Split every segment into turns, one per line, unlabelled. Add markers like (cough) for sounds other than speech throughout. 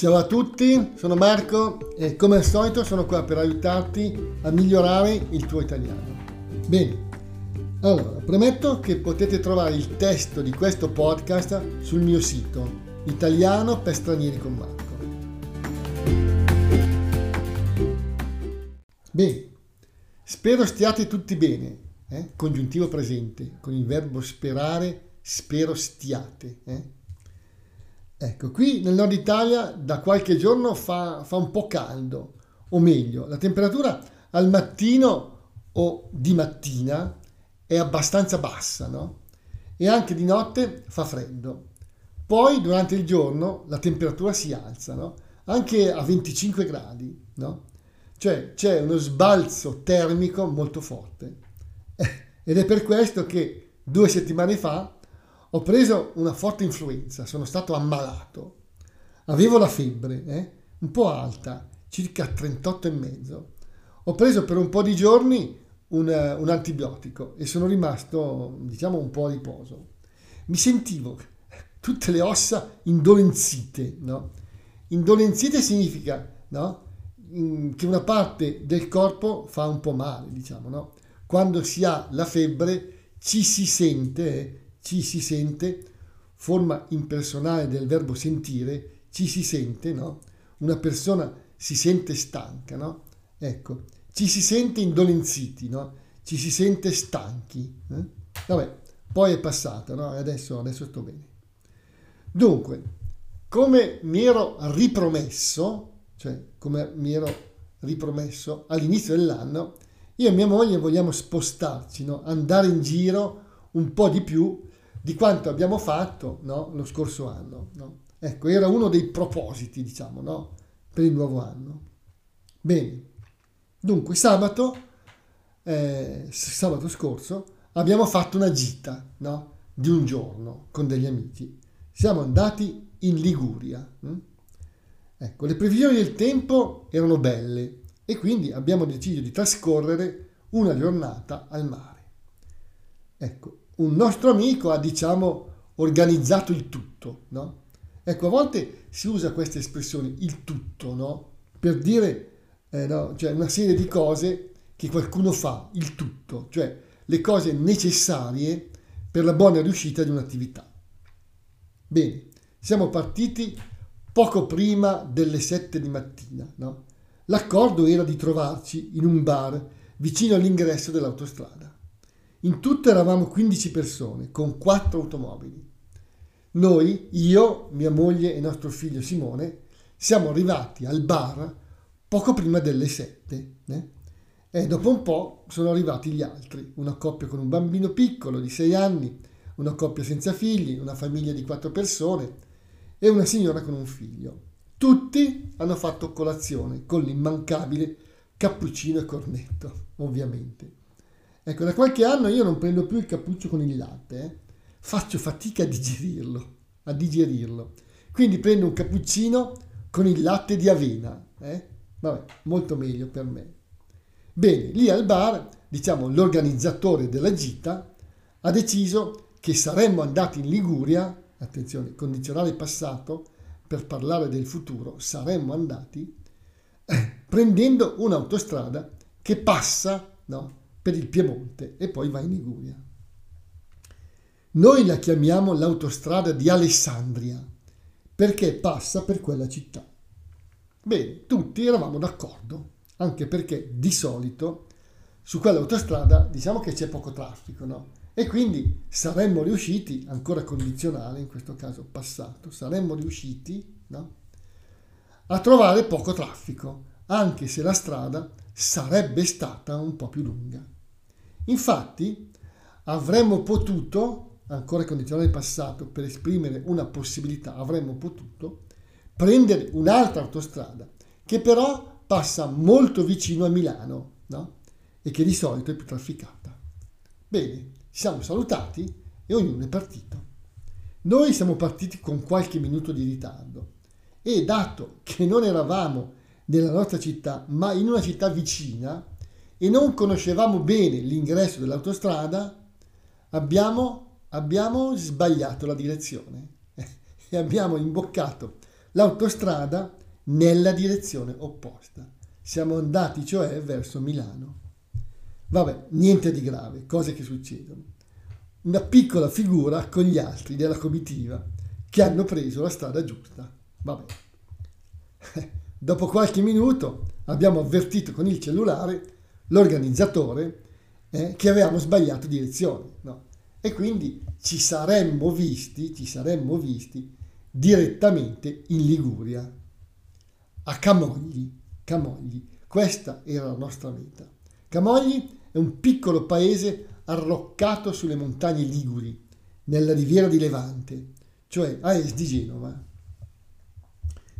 Ciao a tutti, sono Marco e come al solito sono qua per aiutarti a migliorare il tuo italiano. Bene, allora premetto che potete trovare il testo di questo podcast sul mio sito Italiano per stranieri con Marco. Bene, spero stiate tutti bene, eh? congiuntivo presente, con il verbo sperare, spero stiate. Eh? Ecco, qui nel nord Italia da qualche giorno fa, fa un po' caldo, o meglio, la temperatura al mattino o di mattina è abbastanza bassa, no? E anche di notte fa freddo. Poi durante il giorno la temperatura si alza, no? Anche a 25 gradi, no? Cioè c'è uno sbalzo termico molto forte. (laughs) Ed è per questo che due settimane fa ho preso una forte influenza, sono stato ammalato. Avevo la febbre, eh? un po' alta, circa 38,5. Ho preso per un po' di giorni un, un, antibiotico e sono rimasto, diciamo, un po' a riposo. Mi sentivo (laughs) tutte le ossa indolenzite, no? Indolenzite significa, no? che una parte del corpo fa un po' male, diciamo, no? Quando si ha la febbre ci si sente, eh? Ci si sente, forma impersonale del verbo sentire, ci si sente, no? Una persona si sente stanca, no? Ecco, ci si sente indolenziti, no? Ci si sente stanchi. Eh? Vabbè, poi è passata, no? Adesso, adesso sto bene. Dunque, come mi ero ripromesso, cioè come mi ero ripromesso all'inizio dell'anno, io e mia moglie vogliamo spostarci, no? andare in giro un po' di più di quanto abbiamo fatto no? lo scorso anno. No? Ecco, era uno dei propositi, diciamo, no? per il nuovo anno. Bene, dunque sabato, eh, sabato scorso abbiamo fatto una gita di un giorno con degli amici. Siamo andati in Liguria. Hm? Ecco, le previsioni del tempo erano belle e quindi abbiamo deciso di trascorrere una giornata al mare. Ecco, un nostro amico ha, diciamo, organizzato il tutto, no? Ecco, a volte si usa questa espressione, il tutto, no? Per dire, eh, no? Cioè una serie di cose che qualcuno fa, il tutto, cioè le cose necessarie per la buona riuscita di un'attività. Bene, siamo partiti poco prima delle 7 di mattina, no? L'accordo era di trovarci in un bar vicino all'ingresso dell'autostrada. In tutto eravamo 15 persone, con 4 automobili. Noi, io, mia moglie e nostro figlio Simone, siamo arrivati al bar poco prima delle 7. Eh? E dopo un po' sono arrivati gli altri, una coppia con un bambino piccolo di 6 anni, una coppia senza figli, una famiglia di 4 persone e una signora con un figlio. Tutti hanno fatto colazione con l'immancabile cappuccino e cornetto, ovviamente. Ecco, da qualche anno io non prendo più il cappuccio con il latte, eh. faccio fatica a digerirlo, a digerirlo. Quindi prendo un cappuccino con il latte di avena, eh. Vabbè, molto meglio per me. Bene, lì al bar, diciamo, l'organizzatore della gita ha deciso che saremmo andati in Liguria, attenzione, condizionale passato, per parlare del futuro, saremmo andati eh, prendendo un'autostrada che passa, no? Per il Piemonte e poi va in Liguria. Noi la chiamiamo l'autostrada di Alessandria perché passa per quella città. Bene, tutti eravamo d'accordo, anche perché di solito su quell'autostrada diciamo che c'è poco traffico, no? E quindi saremmo riusciti, ancora condizionale in questo caso passato, saremmo riusciti no? a trovare poco traffico, anche se la strada sarebbe stata un po' più lunga. Infatti, avremmo potuto, ancora condizionale passato, per esprimere una possibilità, avremmo potuto prendere un'altra autostrada, che però passa molto vicino a Milano, no? E che di solito è più trafficata. Bene, siamo salutati e ognuno è partito. Noi siamo partiti con qualche minuto di ritardo e dato che non eravamo nella nostra città, ma in una città vicina e non conoscevamo bene l'ingresso dell'autostrada, abbiamo, abbiamo sbagliato la direzione (laughs) e abbiamo imboccato l'autostrada nella direzione opposta. Siamo andati cioè verso Milano. Vabbè, niente di grave, cose che succedono. Una piccola figura con gli altri della comitiva che hanno preso la strada giusta. Vabbè. (laughs) Dopo qualche minuto abbiamo avvertito con il cellulare l'organizzatore eh, che avevamo sbagliato direzione. No? E quindi ci saremmo visti, ci saremmo visti direttamente in Liguria, a Camogli. Camogli. Questa era la nostra meta. Camogli è un piccolo paese arroccato sulle montagne Liguri, nella riviera di Levante, cioè a est di Genova.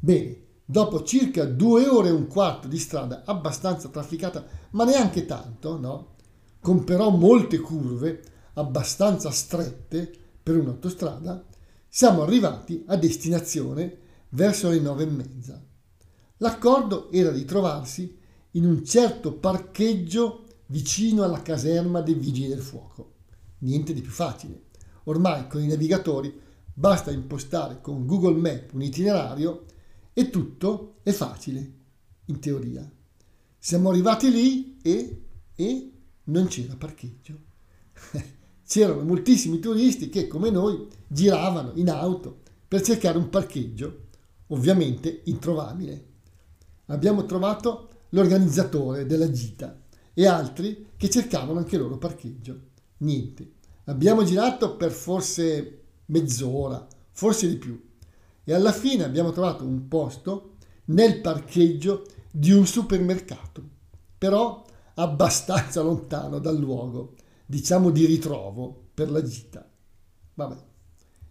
Bene, dopo circa due ore e un quarto di strada abbastanza trafficata, ma neanche tanto, no? Con però molte curve abbastanza strette per un'autostrada, siamo arrivati a destinazione verso le nove e mezza. L'accordo era di trovarsi in un certo parcheggio vicino alla caserma dei vigili del fuoco. Niente di più facile. Ormai con i navigatori basta impostare con Google Map un itinerario e tutto è facile, in teoria. Siamo arrivati lì e, e non c'era parcheggio. (laughs) C'erano moltissimi turisti che, come noi, giravano in auto per cercare un parcheggio, ovviamente introvabile. Abbiamo trovato l'organizzatore della gita e altri che cercavano anche loro parcheggio. Niente. Abbiamo girato per forse mezz'ora, forse di più. E alla fine abbiamo trovato un posto nel parcheggio di un supermercato, però abbastanza lontano dal luogo, diciamo di ritrovo per la gita. Vabbè.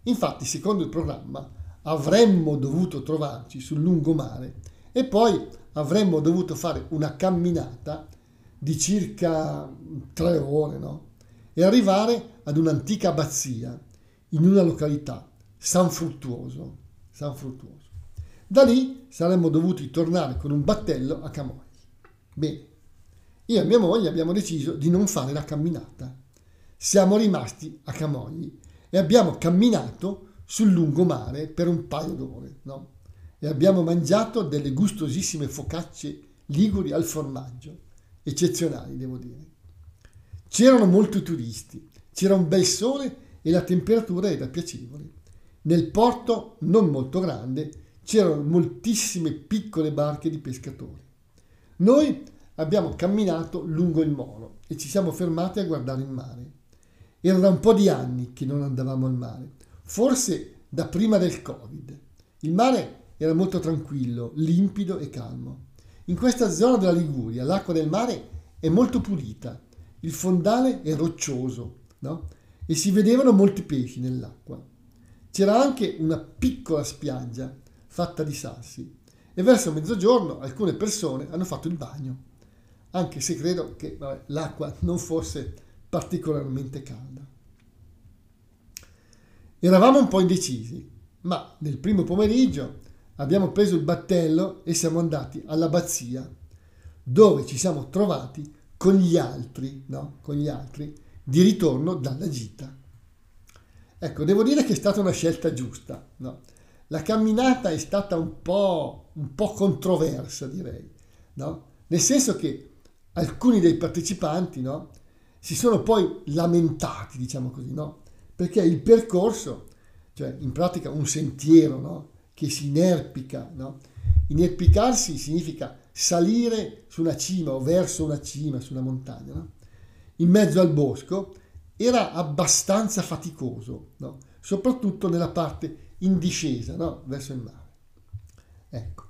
Infatti, secondo il programma, avremmo dovuto trovarci sul lungomare e poi avremmo dovuto fare una camminata di circa tre ore, no? E arrivare ad un'antica abbazia in una località, San Fruttuoso. San Fruttuoso. Da lì saremmo dovuti tornare con un battello a Camogli. Bene, io e mia moglie abbiamo deciso di non fare la camminata. Siamo rimasti a Camogli e abbiamo camminato sul lungomare per un paio d'ore, no? E abbiamo mangiato delle gustosissime focacce liguri al formaggio eccezionali, devo dire. C'erano molti turisti, c'era un bel sole e la temperatura era piacevole. Nel porto, non molto grande, c'erano moltissime piccole barche di pescatori. Noi abbiamo camminato lungo il molo e ci siamo fermati a guardare il mare. Era da un po' di anni che non andavamo al mare, forse da prima del Covid. Il mare era molto tranquillo, limpido e calmo. In questa zona della Liguria l'acqua del mare è molto pulita, il fondale è roccioso no? e si vedevano molti pesci nell'acqua. C'era anche una piccola spiaggia fatta di sassi e verso mezzogiorno alcune persone hanno fatto il bagno, anche se credo che vabbè, l'acqua non fosse particolarmente calda. Eravamo un po' indecisi, ma nel primo pomeriggio abbiamo preso il battello e siamo andati all'abbazia, dove ci siamo trovati con gli altri, no? Con gli altri, di ritorno dalla gita. Ecco, devo dire che è stata una scelta giusta, no? La camminata è stata un po', un po controversa, direi, no? Nel senso che alcuni dei partecipanti, no? Si sono poi lamentati, diciamo così? Perché il percorso, cioè in pratica un sentiero, che si inerpica. Inerpicarsi significa salire su una cima o verso una cima, su una montagna. In mezzo al bosco era abbastanza faticoso, no? soprattutto nella parte in discesa no? verso il mare. Ecco.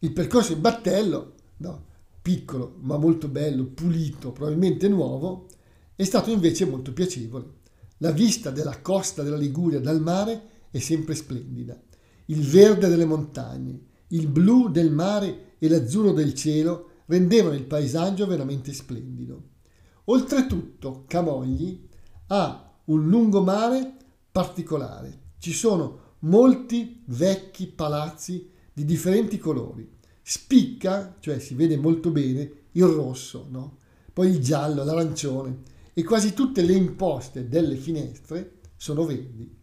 Il percorso in battello, no? piccolo ma molto bello, pulito, probabilmente nuovo, è stato invece molto piacevole. La vista della costa della Liguria dal mare è sempre splendida il verde delle montagne, il blu del mare e l'azzurro del cielo rendevano il paesaggio veramente splendido. Oltretutto, Camogli ha un lungomare particolare. Ci sono molti vecchi palazzi di differenti colori. Spicca, cioè si vede molto bene, il rosso, no? poi il giallo, l'arancione e quasi tutte le imposte delle finestre sono verdi.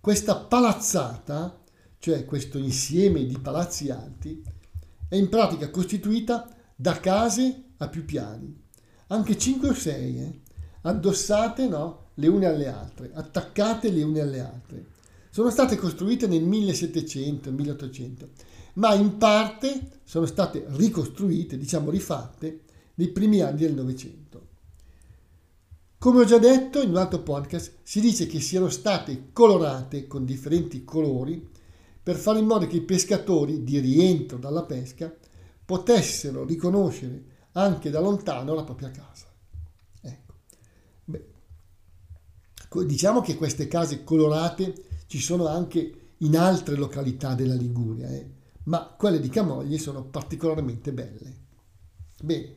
Questa palazzata cioè questo insieme di palazzi alti, è in pratica costituita da case a più piani, anche 5 o 6, eh, addossate no, le une alle altre, attaccate le une alle altre. Sono state costruite nel 1700-1800, ma in parte sono state ricostruite, diciamo rifatte, nei primi anni del Novecento. Come ho già detto in un altro podcast, si dice che siano state colorate con differenti colori per fare in modo che i pescatori di rientro dalla pesca potessero riconoscere anche da lontano la propria casa. Ecco. Beh, diciamo che queste case colorate ci sono anche in altre località della Liguria, eh? ma quelle di Camogli sono particolarmente belle. Bene,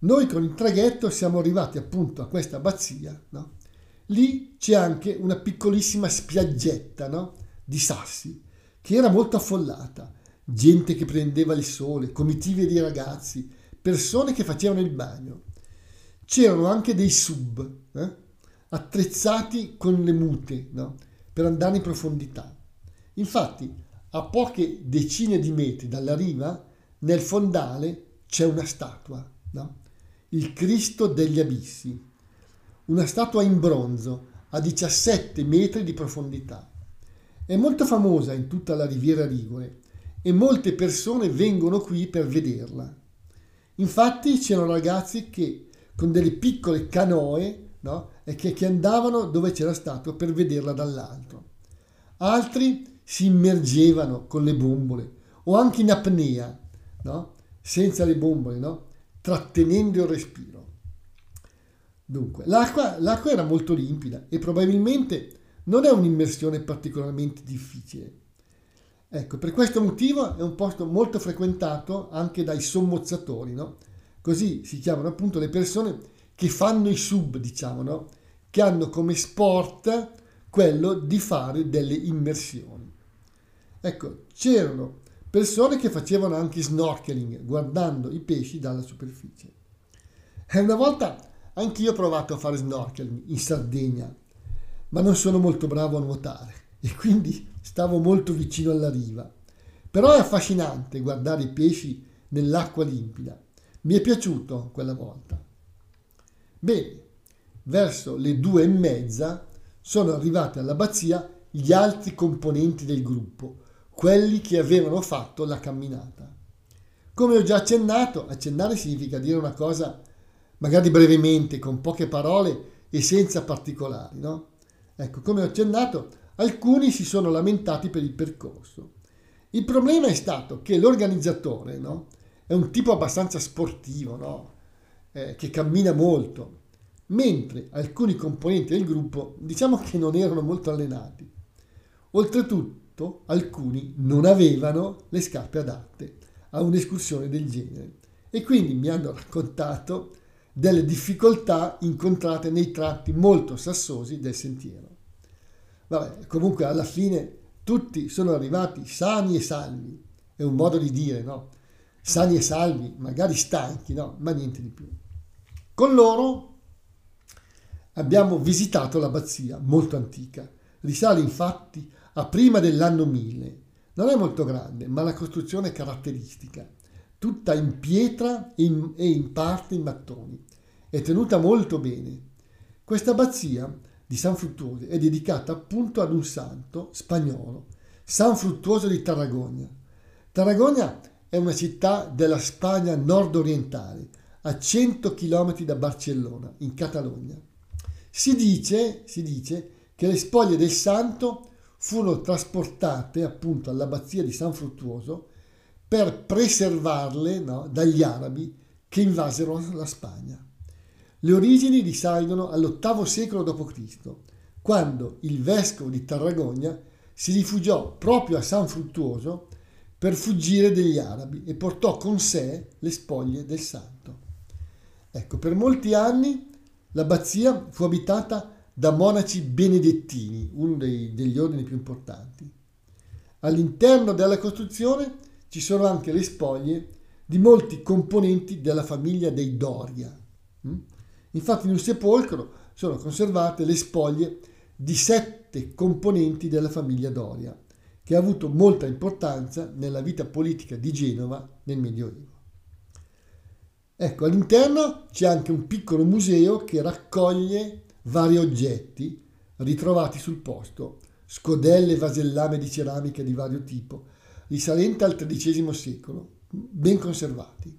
noi con il traghetto siamo arrivati appunto a questa abbazia, no? Lì c'è anche una piccolissima spiaggetta no? di sassi che era molto affollata, gente che prendeva il sole, comitive di ragazzi, persone che facevano il bagno. C'erano anche dei sub eh? Attrezzati con le mute no? per andare in profondità. Infatti, a poche decine di metri dalla riva, nel fondale c'è una statua. No? il Cristo degli Abissi, una statua in bronzo a 17 metri di profondità. È molto famosa in tutta la riviera Ligure e molte persone vengono qui per vederla. Infatti c'erano ragazzi che con delle piccole canoe no, e che, che andavano dove c'era statua per vederla dall'alto. Altri si immergevano con le bombole o anche in apnea, no? senza le bombole, no? trattenendo il respiro. Dunque, l'acqua, l'acqua era molto limpida e probabilmente non è un'immersione particolarmente difficile. Ecco, per questo motivo è un posto molto frequentato anche dai sommozzatori, no? Così si chiamano appunto le persone che fanno i sub, diciamo, no? Che hanno come sport quello di fare delle immersioni. Ecco, c'erano persone che facevano anche snorkeling guardando i pesci dalla superficie. E una volta anche io ho provato a fare snorkeling in Sardegna, ma non sono molto bravo a nuotare (laughs) e quindi stavo molto vicino alla riva. Però è affascinante guardare i pesci nell'acqua limpida. Mi è piaciuto quella volta. Bene, verso le due e mezza sono arrivati all'abbazia gli altri componenti del gruppo, quelli che avevano fatto la camminata. Come ho già accennato, accennare significa dire una cosa magari brevemente, con poche parole e senza particolari, no? Ecco, come ho accennato, alcuni si sono lamentati per il percorso. Il problema è stato che l'organizzatore, no? È un tipo abbastanza sportivo, no? Eh, che cammina molto, mentre alcuni componenti del gruppo diciamo che non erano molto allenati. Oltretutto, alcuni non avevano le scarpe adatte a un'escursione del genere e quindi mi hanno raccontato delle difficoltà incontrate nei tratti molto sassosi del sentiero. Vabbè, comunque alla fine tutti sono arrivati sani e salvi, è un modo di dire, no? Sani e salvi, magari stanchi, no? Ma niente di più. Con loro abbiamo visitato l'abbazia, molto antica. Risale infatti a prima dell'anno 1000. Non è molto grande, ma la costruzione è caratteristica, tutta in pietra e in, e in parte in mattoni. È tenuta molto bene. Questa abbazia di San Fruttuoso è dedicata appunto ad un santo spagnolo, San Fruttuoso di Tarragona. Tarragona è una città della Spagna nord-orientale, a 100 km da Barcellona, in Catalogna. Si dice, si dice che le spoglie del santo furono trasportate appunto all'abbazia di San Fruttuoso per preservarle no, dagli arabi che invasero la Spagna. Le origini risalgono all'VIII secolo d.C., quando il vescovo di Tarragona si rifugiò proprio a San Fruttuoso per fuggire dagli arabi e portò con sé le spoglie del santo. Ecco, per molti anni l'abbazia fu abitata da monaci benedettini, uno dei, degli ordini più importanti. All'interno della costruzione ci sono anche le spoglie di molti componenti della famiglia dei Doria. Mm? Infatti in un sepolcro sono conservate le spoglie di sette componenti della famiglia Doria, che ha avuto molta importanza nella vita politica di Genova nel Medioevo. Ecco, all'interno c'è anche un piccolo museo che raccoglie vari oggetti ritrovati sul posto, scodelle vasellame di ceramica di vario tipo, risalenti al XIII secolo, ben conservati.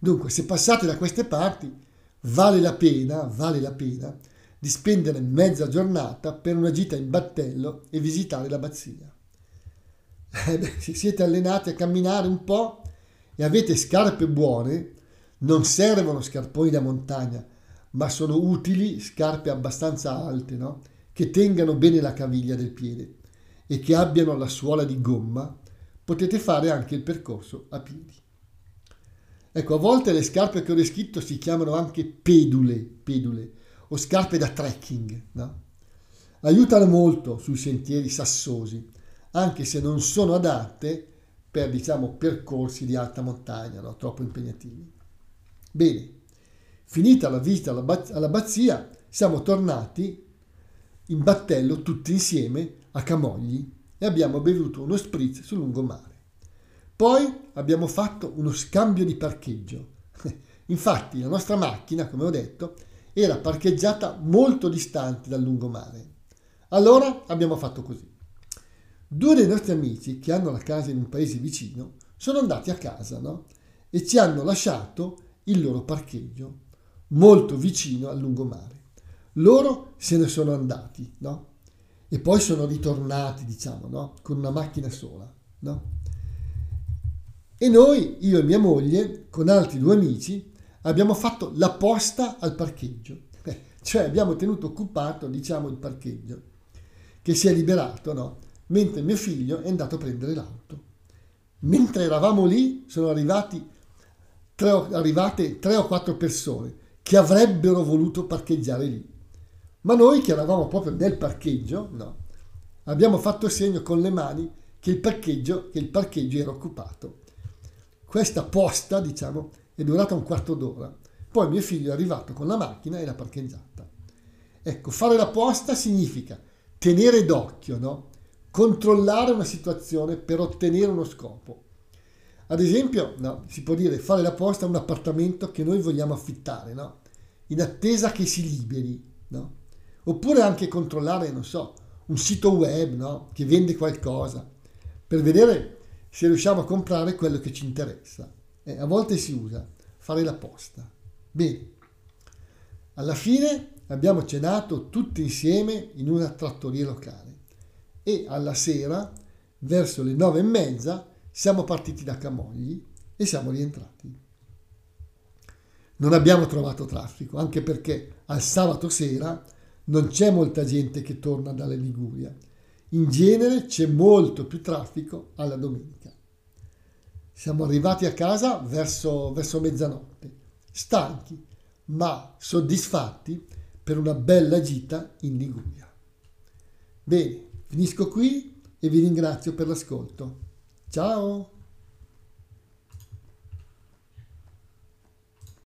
Dunque, se passate da queste parti, vale la pena, vale la pena di spendere mezza giornata per una gita in battello e visitare l'abbazia. Eh beh, se siete allenati a camminare un po' e avete scarpe buone, non servono scarponi da montagna, ma sono utili scarpe abbastanza alte, no? che tengano bene la caviglia del piede e che abbiano la suola di gomma, potete fare anche il percorso a piedi. Ecco, a volte le scarpe che ho descritto si chiamano anche pedule, pedule o scarpe da trekking, no? Aiutano molto sui sentieri sassosi, anche se non sono adatte per, diciamo, percorsi di alta montagna, no? troppo impegnativi. Bene, finita la visita all'abbazia, siamo tornati in battello tutti insieme a Camogli e abbiamo bevuto uno spritz sul lungomare. Poi abbiamo fatto uno scambio di parcheggio. (laughs) Infatti la nostra macchina, come ho detto, era parcheggiata molto distante dal lungomare. Allora abbiamo fatto così. Due dei nostri amici che hanno la casa in un paese vicino sono andati a casa no? e ci hanno lasciato il loro parcheggio molto vicino al lungomare. Loro se ne sono andati, no? E poi sono ritornati, diciamo, no? Con una macchina sola, no? E noi, io e mia moglie, con altri due amici, abbiamo fatto la posta al parcheggio. Eh, cioè abbiamo tenuto occupato, diciamo, il parcheggio, che si è liberato, no? Mentre mio figlio è andato a prendere l'auto. Mentre eravamo lì, sono tre, arrivate tre o quattro persone che avrebbero voluto parcheggiare lì ma noi che eravamo proprio nel parcheggio, no, abbiamo fatto segno con le mani che il parcheggio, che il parcheggio era occupato. Questa posta, diciamo, è durata un quarto d'ora. Poi mio figlio è arrivato con la macchina e l'ha parcheggiata. Ecco, fare la posta significa tenere d'occhio, no? Controllare una situazione per ottenere uno scopo. Ad esempio, no, si può dire fare la posta a un appartamento che noi vogliamo affittare, no? in attesa che si liberi. No? Oppure anche controllare, non so, un sito web che vende qualcosa per vedere se riusciamo a comprare quello che ci interessa. Eh, a volte si usa fare la posta. Bene, alla fine abbiamo cenato tutti insieme in una trattoria locale e alla sera, verso le nove e mezza, siamo partiti da Camogli e siamo rientrati. Non abbiamo trovato traffico, anche perché al sabato sera non c'è molta gente che torna dalla Liguria. In genere c'è molto più traffico alla domenica. Siamo arrivati a casa verso, verso mezzanotte, stanchi ma soddisfatti per una bella gita in Liguria. Bene, finisco qui e vi ringrazio per l'ascolto. Ciao!